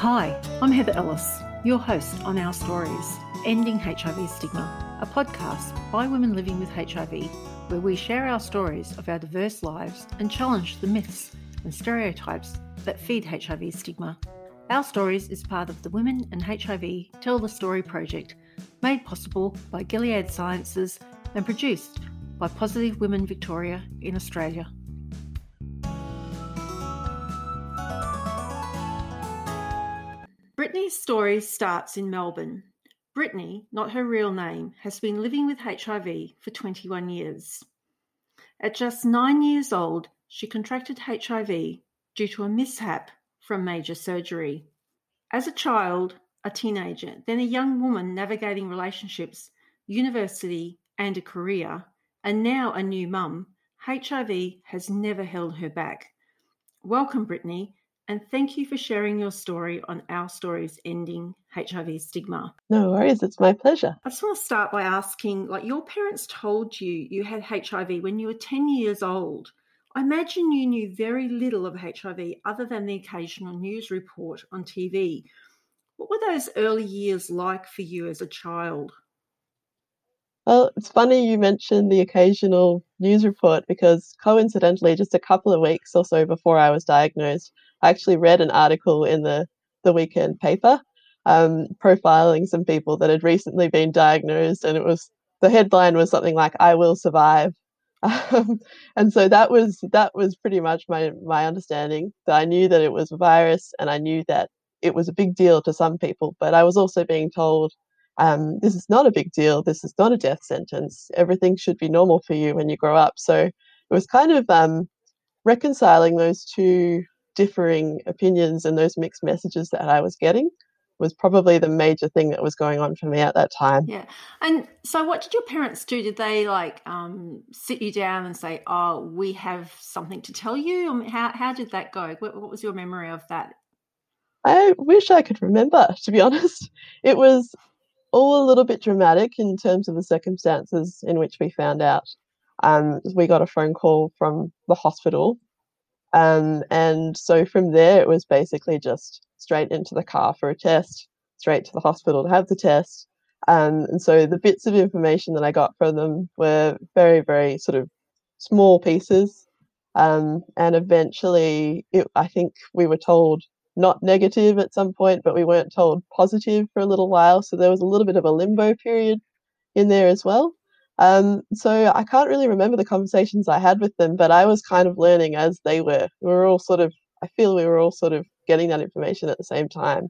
Hi, I'm Heather Ellis, your host on Our Stories Ending HIV Stigma, a podcast by women living with HIV, where we share our stories of our diverse lives and challenge the myths and stereotypes that feed HIV stigma. Our Stories is part of the Women and HIV Tell the Story project, made possible by Gilead Sciences and produced by Positive Women Victoria in Australia. Brittany's story starts in Melbourne. Brittany, not her real name, has been living with HIV for 21 years. At just nine years old, she contracted HIV due to a mishap from major surgery. As a child, a teenager, then a young woman navigating relationships, university, and a career, and now a new mum, HIV has never held her back. Welcome, Brittany, and thank you for sharing your story on Our Stories Ending HIV Stigma. No worries, it's my pleasure. I just want to start by asking like, your parents told you you had HIV when you were 10 years old. I imagine you knew very little of HIV other than the occasional news report on TV. What were those early years like for you as a child? Well, it's funny you mentioned the occasional news report because coincidentally, just a couple of weeks or so before I was diagnosed, I actually read an article in the, the weekend paper um, profiling some people that had recently been diagnosed, and it was the headline was something like "I will survive," um, and so that was that was pretty much my my understanding. That I knew that it was a virus, and I knew that it was a big deal to some people, but I was also being told um, this is not a big deal. This is not a death sentence. Everything should be normal for you when you grow up. So it was kind of um, reconciling those two differing opinions and those mixed messages that I was getting was probably the major thing that was going on for me at that time. Yeah. And so what did your parents do? Did they like um, sit you down and say, oh, we have something to tell you? I mean, how, how did that go? What, what was your memory of that? I wish I could remember, to be honest. It was all a little bit dramatic in terms of the circumstances in which we found out. Um, we got a phone call from the hospital. Um, and so from there, it was basically just straight into the car for a test, straight to the hospital to have the test. Um, and so the bits of information that I got from them were very, very sort of small pieces. Um, and eventually, it, I think we were told not negative at some point, but we weren't told positive for a little while. So there was a little bit of a limbo period in there as well. Um, so I can't really remember the conversations I had with them, but I was kind of learning as they were. We were all sort of, I feel we were all sort of getting that information at the same time.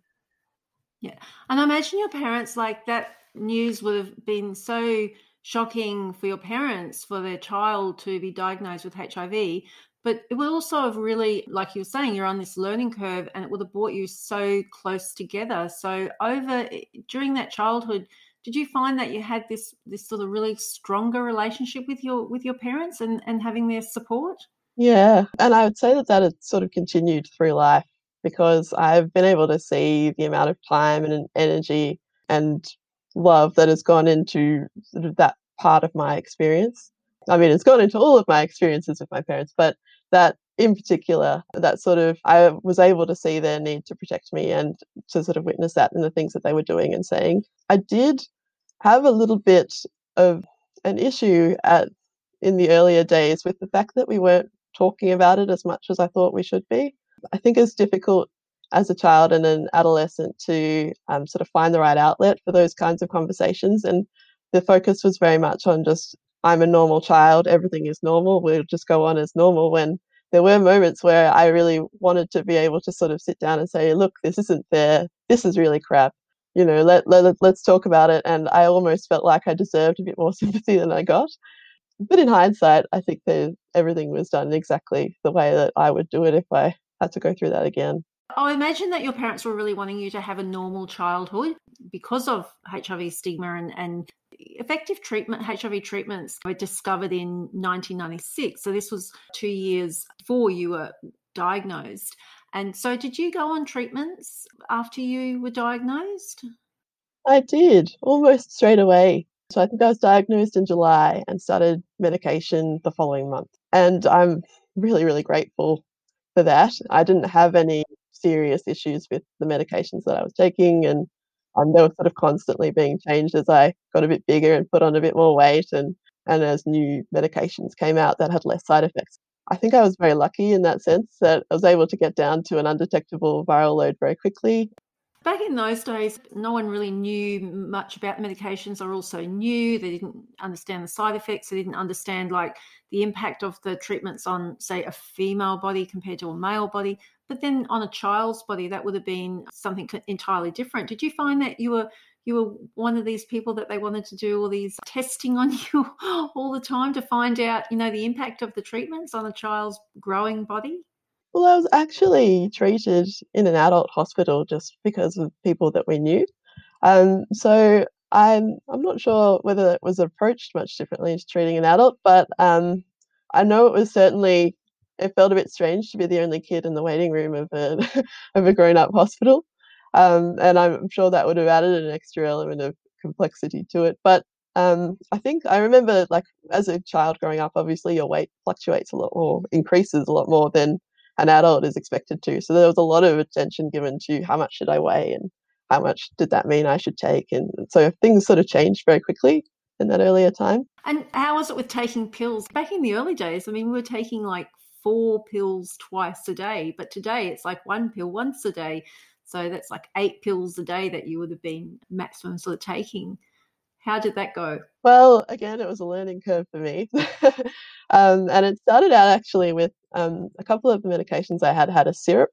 Yeah. And I imagine your parents, like that news would have been so shocking for your parents for their child to be diagnosed with HIV but it would also have really, like you were saying, you're on this learning curve and it would have brought you so close together. So over eh, during that childhood, did you find that you had this this sort of really stronger relationship with your with your parents and and having their support? Yeah, and I would say that that has sort of continued through life because I've been able to see the amount of time and energy and love that has gone into sort of that part of my experience. I mean, it's gone into all of my experiences with my parents, but that in particular, that sort of, I was able to see their need to protect me and to sort of witness that in the things that they were doing and saying. I did have a little bit of an issue at in the earlier days with the fact that we weren't talking about it as much as I thought we should be. I think it's difficult as a child and an adolescent to um, sort of find the right outlet for those kinds of conversations. And the focus was very much on just I'm a normal child, everything is normal, we'll just go on as normal. When there were moments where I really wanted to be able to sort of sit down and say, look, this isn't fair, this is really crap. You know, let, let, let's talk about it. And I almost felt like I deserved a bit more sympathy than I got. But in hindsight, I think that everything was done exactly the way that I would do it if I had to go through that again. I imagine that your parents were really wanting you to have a normal childhood because of HIV stigma and, and effective treatment, HIV treatments were discovered in 1996. So this was two years before you were diagnosed. And so, did you go on treatments after you were diagnosed? I did almost straight away. So, I think I was diagnosed in July and started medication the following month. And I'm really, really grateful for that. I didn't have any serious issues with the medications that I was taking, and um, they were sort of constantly being changed as I got a bit bigger and put on a bit more weight, and and as new medications came out that had less side effects. I think I was very lucky in that sense that I was able to get down to an undetectable viral load very quickly. Back in those days, no one really knew much about medications. They were also new. They didn't understand the side effects. They didn't understand like the impact of the treatments on, say, a female body compared to a male body. But then on a child's body, that would have been something entirely different. Did you find that you were you were one of these people that they wanted to do all these testing on you all the time to find out, you know, the impact of the treatments on a child's growing body? Well, I was actually treated in an adult hospital just because of people that we knew. Um, so I'm I'm not sure whether it was approached much differently to treating an adult, but um, I know it was certainly it felt a bit strange to be the only kid in the waiting room of a of a grown up hospital. Um, and I'm sure that would have added an extra element of complexity to it. But um, I think I remember, like, as a child growing up, obviously your weight fluctuates a lot or increases a lot more than an adult is expected to. So there was a lot of attention given to how much should I weigh and how much did that mean I should take. And so things sort of changed very quickly in that earlier time. And how was it with taking pills? Back in the early days, I mean, we were taking like four pills twice a day, but today it's like one pill once a day. So that's like eight pills a day that you would have been maximum sort of taking. How did that go? Well, again, it was a learning curve for me. um, and it started out actually with um, a couple of the medications I had had a syrup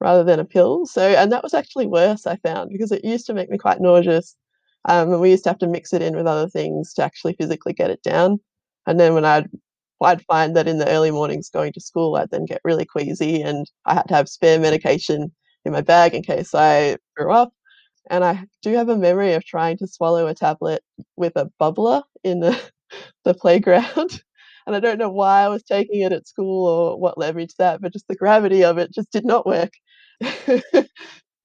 rather than a pill. So, and that was actually worse, I found, because it used to make me quite nauseous. Um, and we used to have to mix it in with other things to actually physically get it down. And then when I'd I'd find that in the early mornings going to school, I'd then get really queasy and I had to have spare medication in my bag in case I threw up. And I do have a memory of trying to swallow a tablet with a bubbler in the, the playground. And I don't know why I was taking it at school or what led me to that, but just the gravity of it just did not work.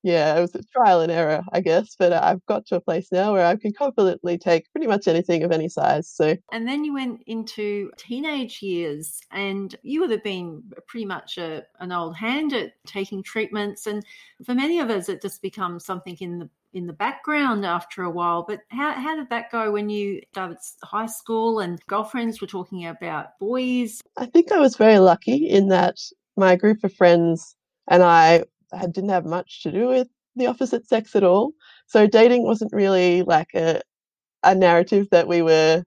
yeah, it was a trial and error, I guess. But uh, I've got to a place now where I can confidently take pretty much anything of any size. So, and then you went into teenage years, and you would have been pretty much a, an old hand at taking treatments. And for many of us, it just becomes something in the in the background after a while. But how, how did that go when you started high school and girlfriends were talking about boys? I think I was very lucky in that my group of friends and I had, didn't have much to do with the opposite sex at all. So dating wasn't really like a a narrative that we were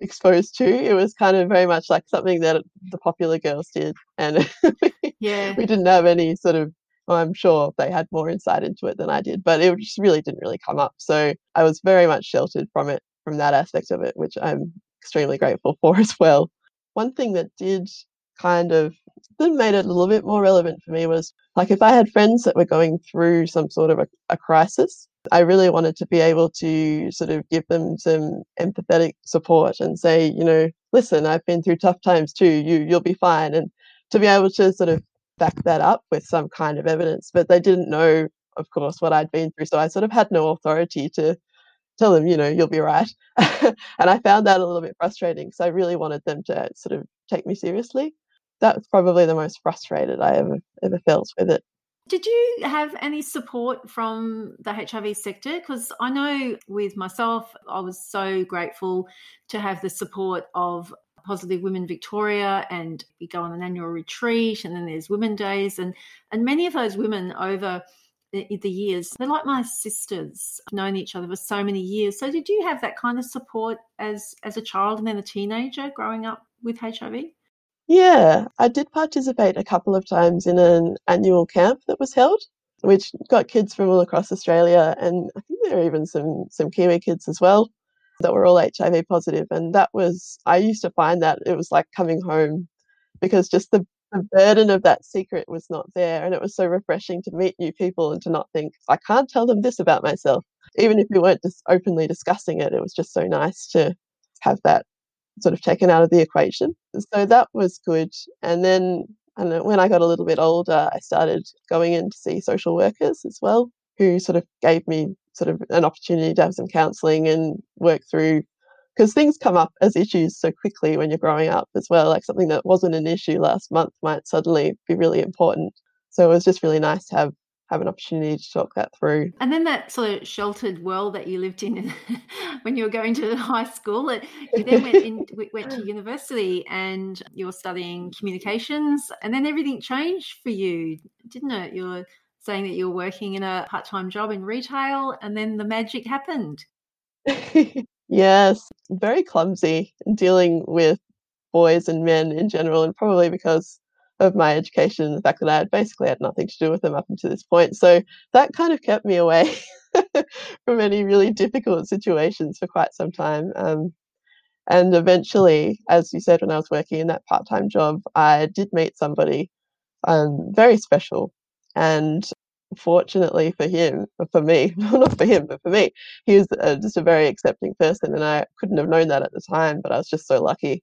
exposed to. It was kind of very much like something that the popular girls did, and yeah, we didn't have any sort of. Well, I'm sure they had more insight into it than I did, but it just really didn't really come up. So I was very much sheltered from it, from that aspect of it, which I'm extremely grateful for as well. One thing that did kind of that made it a little bit more relevant for me was like if I had friends that were going through some sort of a, a crisis, I really wanted to be able to sort of give them some empathetic support and say, you know, listen, I've been through tough times too. You you'll be fine, and to be able to sort of back that up with some kind of evidence. But they didn't know, of course, what I'd been through, so I sort of had no authority to tell them, you know, you'll be right. and I found that a little bit frustrating because I really wanted them to sort of take me seriously that's probably the most frustrated I ever ever felt with it. Did you have any support from the HIV sector? Because I know with myself, I was so grateful to have the support of Positive Women Victoria, and we go on an annual retreat, and then there's Women Days, and and many of those women over the, years, they're like my sisters, known each other for so many years. So, did you have that kind of support as as a child and then a teenager growing up with HIV? Yeah, I did participate a couple of times in an annual camp that was held, which got kids from all across Australia, and I think there were even some some Kiwi kids as well that were all HIV positive. And that was I used to find that it was like coming home because just the, the burden of that secret was not there, and it was so refreshing to meet new people and to not think I can't tell them this about myself, even if we weren't just openly discussing it. It was just so nice to have that sort of taken out of the equation. So that was good. And then and when I got a little bit older, I started going in to see social workers as well, who sort of gave me sort of an opportunity to have some counselling and work through because things come up as issues so quickly when you're growing up as well. Like something that wasn't an issue last month might suddenly be really important. So it was just really nice to have have an opportunity to talk that through. And then that sort of sheltered world that you lived in when you were going to high school, you then went, in, went to university and you were studying communications, and then everything changed for you, didn't it? You were saying that you were working in a part time job in retail, and then the magic happened. yes, very clumsy dealing with boys and men in general, and probably because of my education the fact that I had basically had nothing to do with them up until this point. So that kind of kept me away from any really difficult situations for quite some time. Um, and eventually, as you said, when I was working in that part time job, I did meet somebody um, very special. And fortunately for him, for me, not for him, but for me, he was uh, just a very accepting person. And I couldn't have known that at the time, but I was just so lucky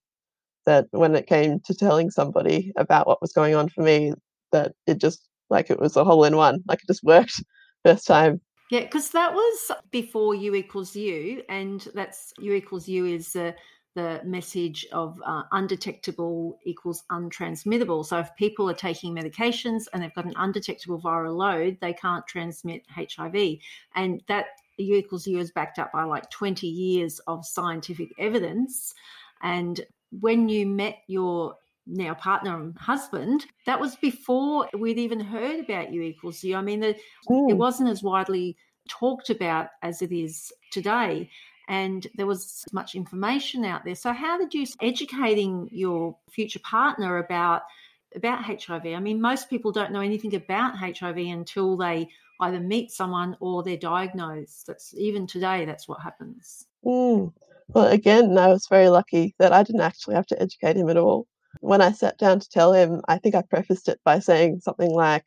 that when it came to telling somebody about what was going on for me, that it just like it was a hole in one, like it just worked first time. Yeah, because that was before U equals U, and that's U equals U is the the message of uh, undetectable equals untransmittable. So if people are taking medications and they've got an undetectable viral load, they can't transmit HIV, and that U equals U is backed up by like 20 years of scientific evidence. And when you met your now partner and husband, that was before we'd even heard about U equals U. I mean, the, it wasn't as widely talked about as it is today. And there was much information out there. So, how did you educating your future partner about about HIV? I mean, most people don't know anything about HIV until they either meet someone or they're diagnosed. That's even today. That's what happens. Mm. Well, again, I was very lucky that I didn't actually have to educate him at all. When I sat down to tell him, I think I prefaced it by saying something like,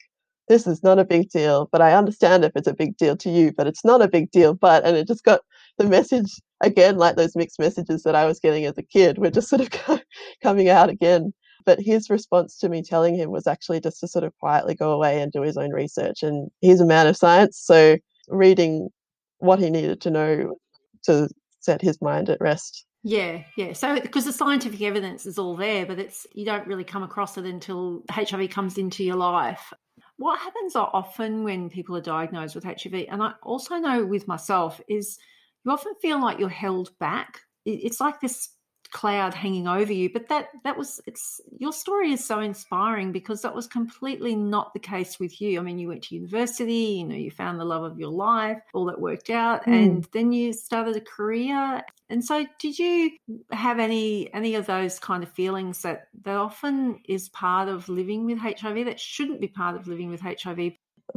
This is not a big deal, but I understand if it's a big deal to you, but it's not a big deal. But, and it just got the message again, like those mixed messages that I was getting as a kid, were just sort of coming out again. But his response to me telling him was actually just to sort of quietly go away and do his own research. And he's a man of science, so reading what he needed to know to set his mind at rest. Yeah, yeah. So because the scientific evidence is all there, but it's you don't really come across it until HIV comes into your life. What happens often when people are diagnosed with HIV, and I also know with myself, is you often feel like you're held back. It's like this cloud hanging over you but that that was it's your story is so inspiring because that was completely not the case with you i mean you went to university you know you found the love of your life all that worked out mm. and then you started a career and so did you have any any of those kind of feelings that that often is part of living with hiv that shouldn't be part of living with hiv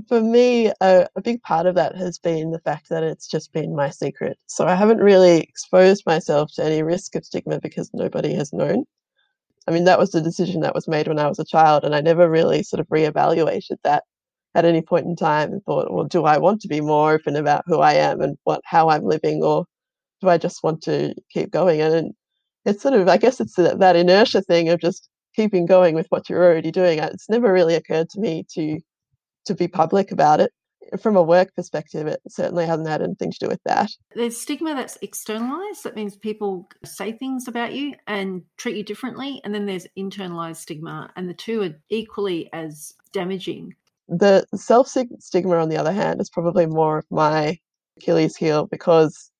for me, a, a, big part of that has been the fact that it's just been my secret. So I haven't really exposed myself to any risk of stigma because nobody has known. I mean, that was the decision that was made when I was a child, and I never really sort of reevaluated that at any point in time and thought, well, do I want to be more open about who I am and what how I'm living, or do I just want to keep going? And it's sort of, I guess, it's that inertia thing of just keeping going with what you're already doing. It's never really occurred to me to to be public about it. From a work perspective, it certainly hasn't had anything to do with that. There's stigma that's externalized. That means people say things about you and treat you differently. And then there's internalized stigma, and the two are equally as damaging. The self stigma, on the other hand, is probably more of my Achilles heel because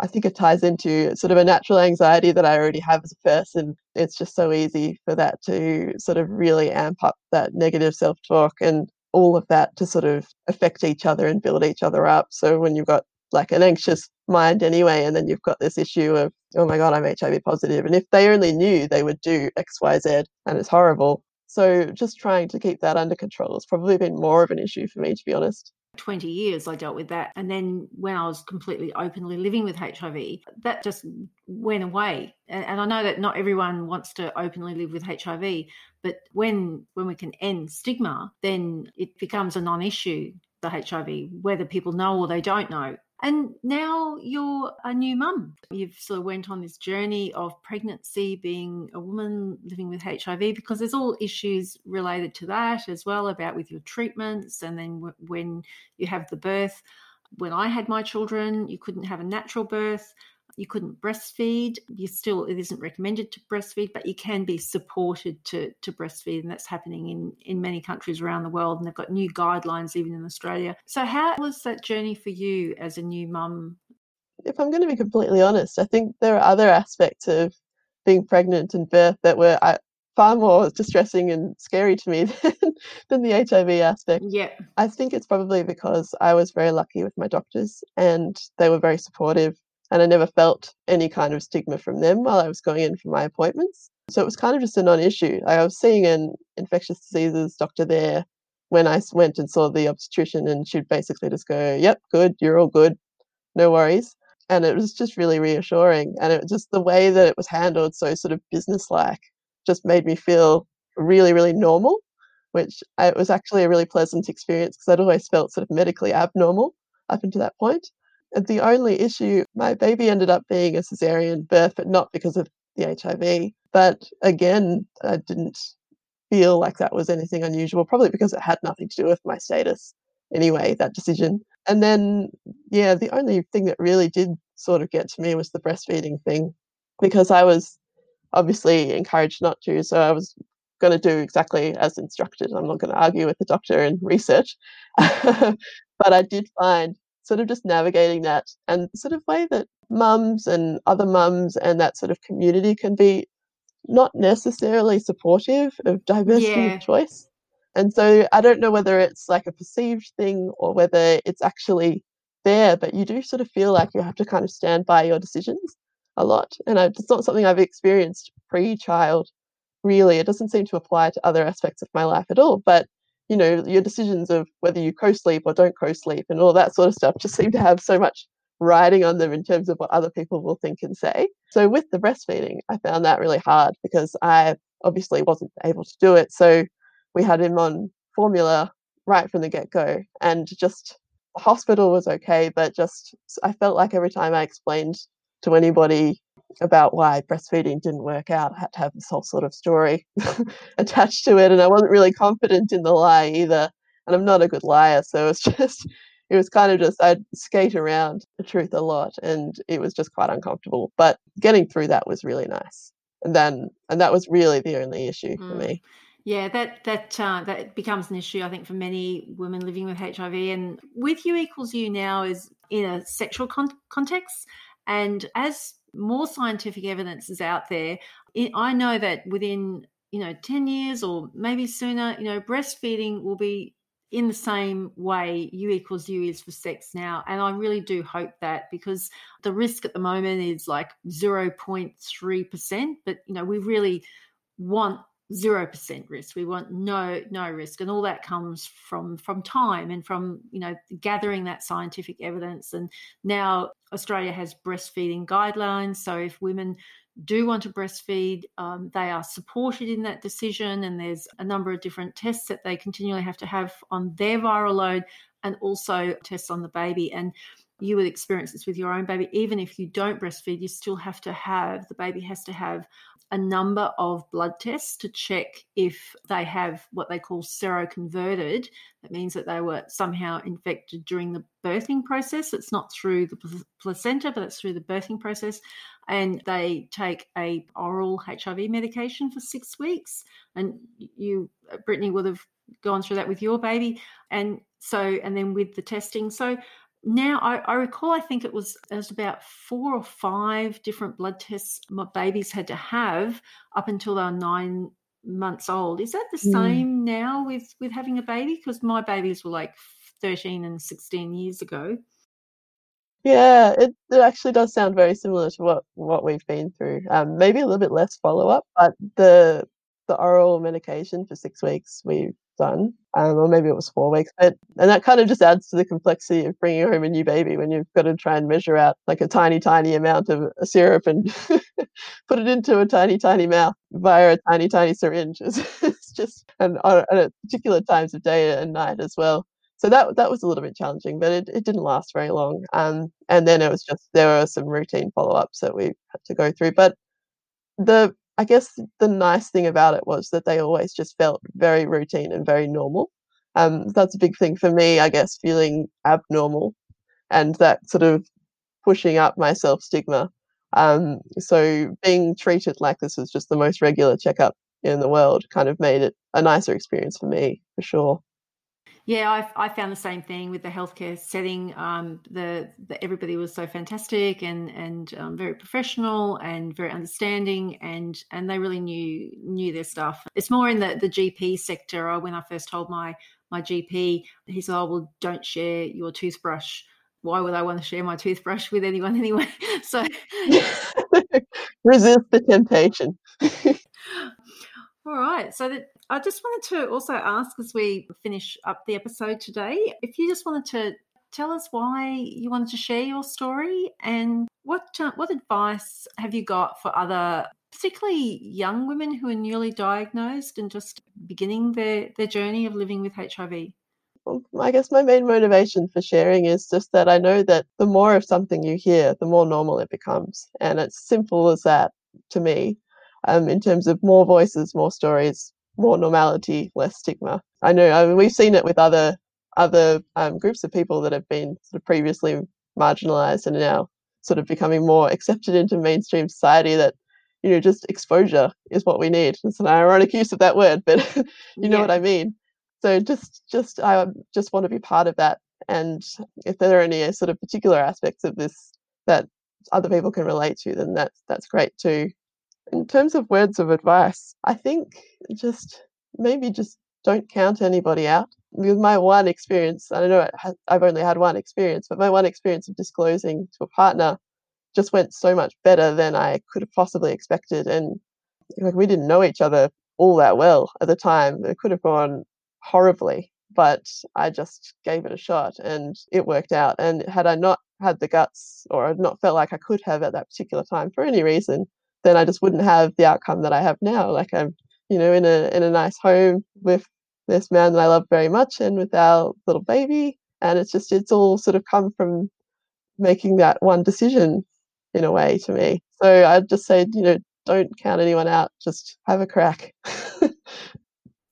I think it ties into sort of a natural anxiety that I already have as a person. It's just so easy for that to sort of really amp up that negative self talk. And all of that to sort of affect each other and build each other up. So when you've got like an anxious mind anyway, and then you've got this issue of, oh my God, I'm HIV positive. And if they only knew, they would do X, Y, Z, and it's horrible. So just trying to keep that under control has probably been more of an issue for me, to be honest. 20 years I dealt with that. And then when I was completely openly living with HIV, that just went away. And, I know that not everyone wants to openly live with HIV, but when when we can end stigma, then it becomes a non-issue, the HIV, whether people know or they don't know. And now you're a new mum. You've sort of went on this journey of pregnancy, being a woman living with HIV, because there's all issues related to that as well about with your treatments. And then w- when you have the birth, when I had my children, you couldn't have a natural birth. You couldn't breastfeed. You still it isn't recommended to breastfeed, but you can be supported to to breastfeed, and that's happening in in many countries around the world. And they've got new guidelines even in Australia. So how was that journey for you as a new mum? If I'm going to be completely honest, I think there are other aspects of being pregnant and birth that were I, far more distressing and scary to me than, than the HIV aspect. Yeah. I think it's probably because I was very lucky with my doctors and they were very supportive and I never felt any kind of stigma from them while I was going in for my appointments. So it was kind of just a non issue. I was seeing an infectious diseases doctor there when I went and saw the obstetrician, and she'd basically just go, Yep, good, you're all good, no worries. And it was just really reassuring. And it was just the way that it was handled, so sort of businesslike just made me feel really, really normal, which I, was actually a really pleasant experience because I'd always felt sort of medically abnormal up until that point. The only issue, my baby ended up being a cesarean birth, but not because of the HIV. But again, I didn't feel like that was anything unusual, probably because it had nothing to do with my status anyway, that decision. And then, yeah, the only thing that really did sort of get to me was the breastfeeding thing because I was obviously encouraged not to. So I was going to do exactly as instructed. I'm not going to argue with the doctor and research. but I did find sort of just navigating that and sort of way that mums and other mums and that sort of community can be not necessarily supportive of diversity yeah. of choice. And so I don't know whether it's like a perceived thing or whether it's actually there, but you do sort of feel like you have to kind of stand by your decisions a lot. And I, it's not something I've experienced pre child, really. It doesn't seem to apply to other aspects of my life at all. But, you know, your decisions of whether you co sleep or don't co sleep and all that sort of stuff just seem to have so much riding on them in terms of what other people will think and say. So with the breastfeeding, I found that really hard because I obviously wasn't able to do it. So we had him on formula right from the get go. And just hospital was okay, but just I felt like every time I explained to anybody about why breastfeeding didn't work out. I had to have this whole sort of story attached to it, and I wasn't really confident in the lie either. And I'm not a good liar, so it's just it was kind of just I'd skate around the truth a lot, and it was just quite uncomfortable. But getting through that was really nice, and then and that was really the only issue mm. for me. Yeah, that that uh, that becomes an issue, I think, for many women living with HIV. And with U equals U now is in a sexual con- context, and as more scientific evidence is out there, I know that within you know 10 years or maybe sooner, you know, breastfeeding will be in the same way U equals U is for sex now. And I really do hope that because the risk at the moment is like 0.3%. But, you know, we really want zero percent risk. We want no no risk. And all that comes from from time and from you know gathering that scientific evidence. And now australia has breastfeeding guidelines. So if women do want to breastfeed um, they are supported in that decision. And there's a number of different tests that they continually have to have on their viral load and also tests on the baby. And you would experience this with your own baby. Even if you don't breastfeed, you still have to have the baby has to have a number of blood tests to check if they have what they call seroconverted. That means that they were somehow infected during the birthing process. It's not through the placenta, but it's through the birthing process. And they take a oral HIV medication for six weeks. And you, uh, Brittany, would have gone through that with your baby. And so, and then with the testing. So now I, I, recall I think it was it was about four or five different blood tests my babies had to have up until they were nine months old. Is that the mm. same now with with having a baby? Because my babies were like thirteen and sixteen years ago. Yeah, it, it actually does sound very similar to what what we've been through. Um, maybe a little bit less follow up, but the the oral medication for six weeks we done, um, or maybe it was four weeks. But and that kind of just adds to the complexity of bringing home a new baby when you've got to try and measure out like a tiny, tiny amount of syrup and put it into a tiny, tiny mouth via a tiny, tiny syringe. It's, just and on, at particular times of day and night as well. So that that was a little bit challenging, but it, it didn't last very long. Um, and then it was just there were some routine follow ups that we had to go through, but the I guess the nice thing about it was that they always just felt very routine and very normal. Um, that's a big thing for me, I guess, feeling abnormal and that sort of pushing up my self stigma Um, so being treated like this was just the most regular checkup in the world kind of made it a nicer experience for me, for sure. Yeah, I, I found the same thing with the healthcare setting. Um, the, the, everybody was so fantastic and and um, very professional and very understanding, and and they really knew knew their stuff. It's more in the the GP sector. Uh, when I first told my my GP, he said, "Oh well, don't share your toothbrush." Why would I want to share my toothbrush with anyone anyway? so resist the temptation. All right. So that I just wanted to also ask as we finish up the episode today, if you just wanted to tell us why you wanted to share your story and what uh, what advice have you got for other particularly young women who are newly diagnosed and just beginning their, their journey of living with HIV? Well, I guess my main motivation for sharing is just that I know that the more of something you hear, the more normal it becomes. And it's simple as that to me um, in terms of more voices, more stories, more normality, less stigma. I know I mean, we've seen it with other other um, groups of people that have been sort of previously marginalized and are now sort of becoming more accepted into mainstream society that you know just exposure is what we need it's an ironic use of that word but you know yeah. what i mean so just just i just want to be part of that and if there are any sort of particular aspects of this that other people can relate to then that's that's great too in terms of words of advice, I think just maybe just don't count anybody out. With my one experience, I don't know I've only had one experience, but my one experience of disclosing to a partner just went so much better than I could have possibly expected. And like we didn't know each other all that well at the time. It could have gone horribly, but I just gave it a shot and it worked out. And had I not had the guts or not felt like I could have at that particular time for any reason, then I just wouldn't have the outcome that I have now. Like I'm, you know, in a in a nice home with this man that I love very much and with our little baby. And it's just it's all sort of come from making that one decision in a way to me. So I'd just say, you know, don't count anyone out, just have a crack.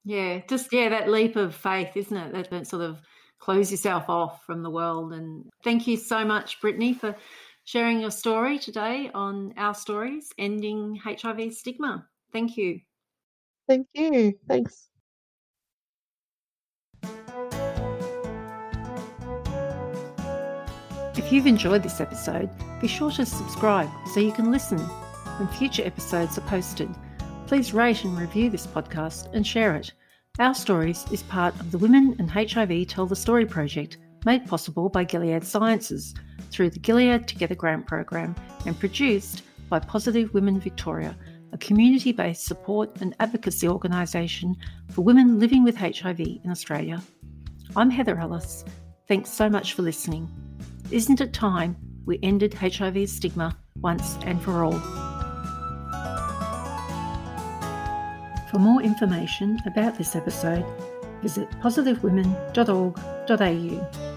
yeah, just yeah, that leap of faith, isn't it? That, that sort of close yourself off from the world. And thank you so much, Brittany, for sharing your story today on Our Stories Ending HIV Stigma. Thank you. Thank you. Thanks. If you've enjoyed this episode, be sure to subscribe so you can listen when future episodes are posted. Please rate and review this podcast and share it. Our Stories is part of the Women and HIV Tell the Story project, made possible by Gilead Sciences through the Gilead Together Grant Program and produced by Positive Women Victoria, a community based support and advocacy organisation for women living with HIV in Australia. I'm Heather Ellis. Thanks so much for listening. Isn't it time we ended HIV stigma once and for all? For more information about this episode, visit positivewomen.org.au.